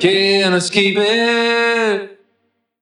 Can't escape it.